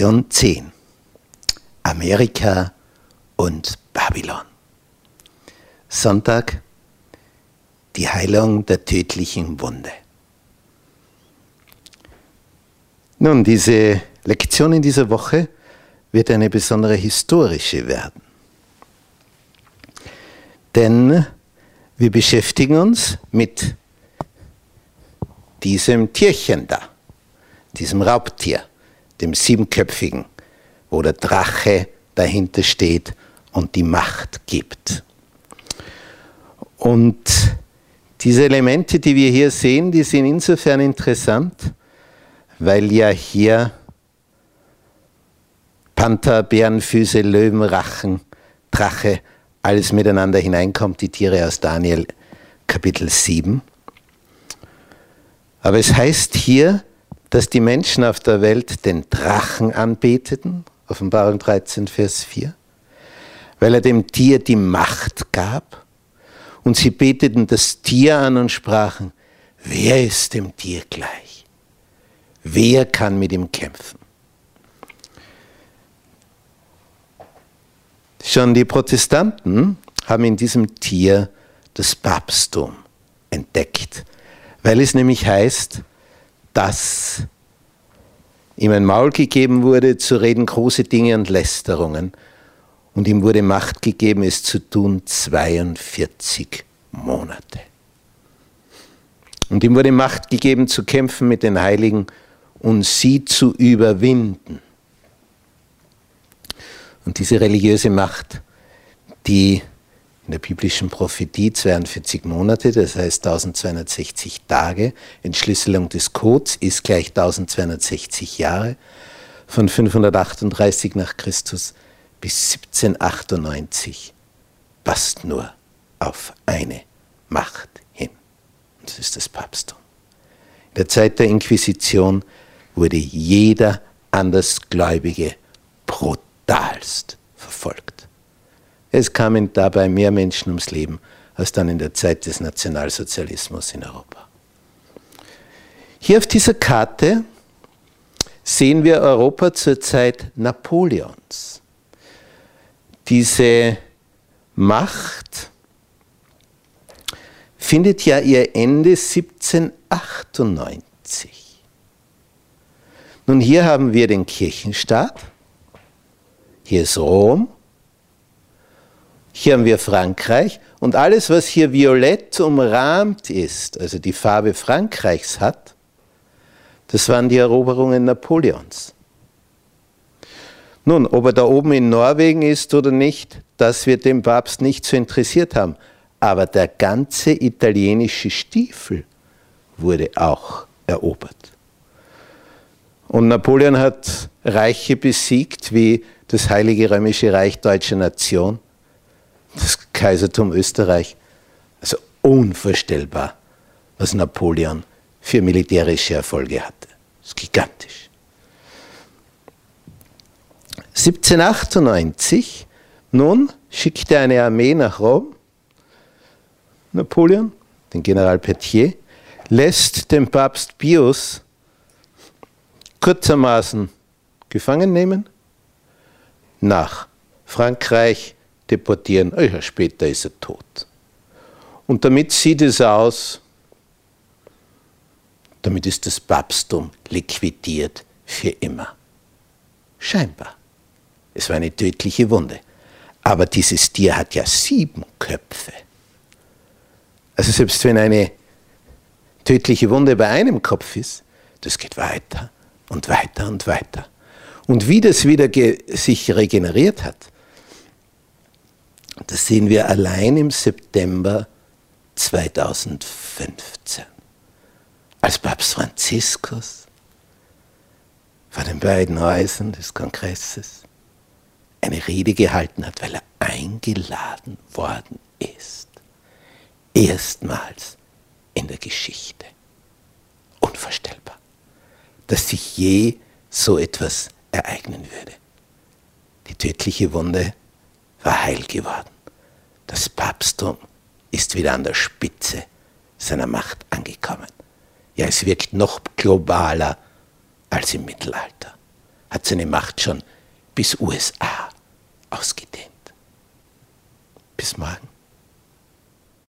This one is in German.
Lektion 10. Amerika und Babylon. Sonntag. Die Heilung der tödlichen Wunde. Nun, diese Lektion in dieser Woche wird eine besondere historische werden. Denn wir beschäftigen uns mit diesem Tierchen da, diesem Raubtier dem siebenköpfigen, wo der Drache dahinter steht und die Macht gibt. Und diese Elemente, die wir hier sehen, die sind insofern interessant, weil ja hier Panther, Bärenfüße, Löwen, Rachen, Drache, alles miteinander hineinkommt, die Tiere aus Daniel Kapitel 7. Aber es heißt hier, dass die Menschen auf der Welt den Drachen anbeteten, Offenbarung 13, Vers 4, weil er dem Tier die Macht gab und sie beteten das Tier an und sprachen, wer ist dem Tier gleich? Wer kann mit ihm kämpfen? Schon die Protestanten haben in diesem Tier das Papsttum entdeckt, weil es nämlich heißt, dass ihm ein Maul gegeben wurde, zu reden große Dinge und Lästerungen. Und ihm wurde Macht gegeben, es zu tun 42 Monate. Und ihm wurde Macht gegeben, zu kämpfen mit den Heiligen und sie zu überwinden. Und diese religiöse Macht, die in der biblischen Prophetie 42 Monate, das heißt 1260 Tage. Entschlüsselung des Codes ist gleich 1260 Jahre. Von 538 nach Christus bis 1798 passt nur auf eine Macht hin. Und das ist das Papsttum. In der Zeit der Inquisition wurde jeder Andersgläubige brutalst verfolgt. Es kamen dabei mehr Menschen ums Leben als dann in der Zeit des Nationalsozialismus in Europa. Hier auf dieser Karte sehen wir Europa zur Zeit Napoleons. Diese Macht findet ja ihr Ende 1798. Nun, hier haben wir den Kirchenstaat, hier ist Rom hier haben wir Frankreich und alles, was hier violett umrahmt ist, also die Farbe Frankreichs hat, das waren die Eroberungen Napoleons. Nun, ob er da oben in Norwegen ist oder nicht, das wird dem Papst nicht so interessiert haben. Aber der ganze italienische Stiefel wurde auch erobert. Und Napoleon hat Reiche besiegt wie das Heilige Römische Reich Deutscher Nation das Kaisertum Österreich. Also unvorstellbar, was Napoleon für militärische Erfolge hatte. Das ist gigantisch. 1798, nun schickte er eine Armee nach Rom, Napoleon, den General Petier, lässt den Papst Pius kurzermaßen gefangen nehmen, nach Frankreich, deportieren. Ein Jahr später ist er tot. Und damit sieht es aus, damit ist das Papsttum liquidiert für immer. Scheinbar. Es war eine tödliche Wunde. Aber dieses Tier hat ja sieben Köpfe. Also selbst wenn eine tödliche Wunde bei einem Kopf ist, das geht weiter und weiter und weiter. Und wie das wieder sich regeneriert hat, das sehen wir allein im September 2015, als Papst Franziskus vor den beiden Häusern des Kongresses eine Rede gehalten hat, weil er eingeladen worden ist. Erstmals in der Geschichte. Unvorstellbar, dass sich je so etwas ereignen würde. Die tödliche Wunde war heil geworden. Das Papsttum ist wieder an der Spitze seiner Macht angekommen. Ja, es wirkt noch globaler als im Mittelalter. hat seine Macht schon bis USA ausgedehnt. Bis morgen.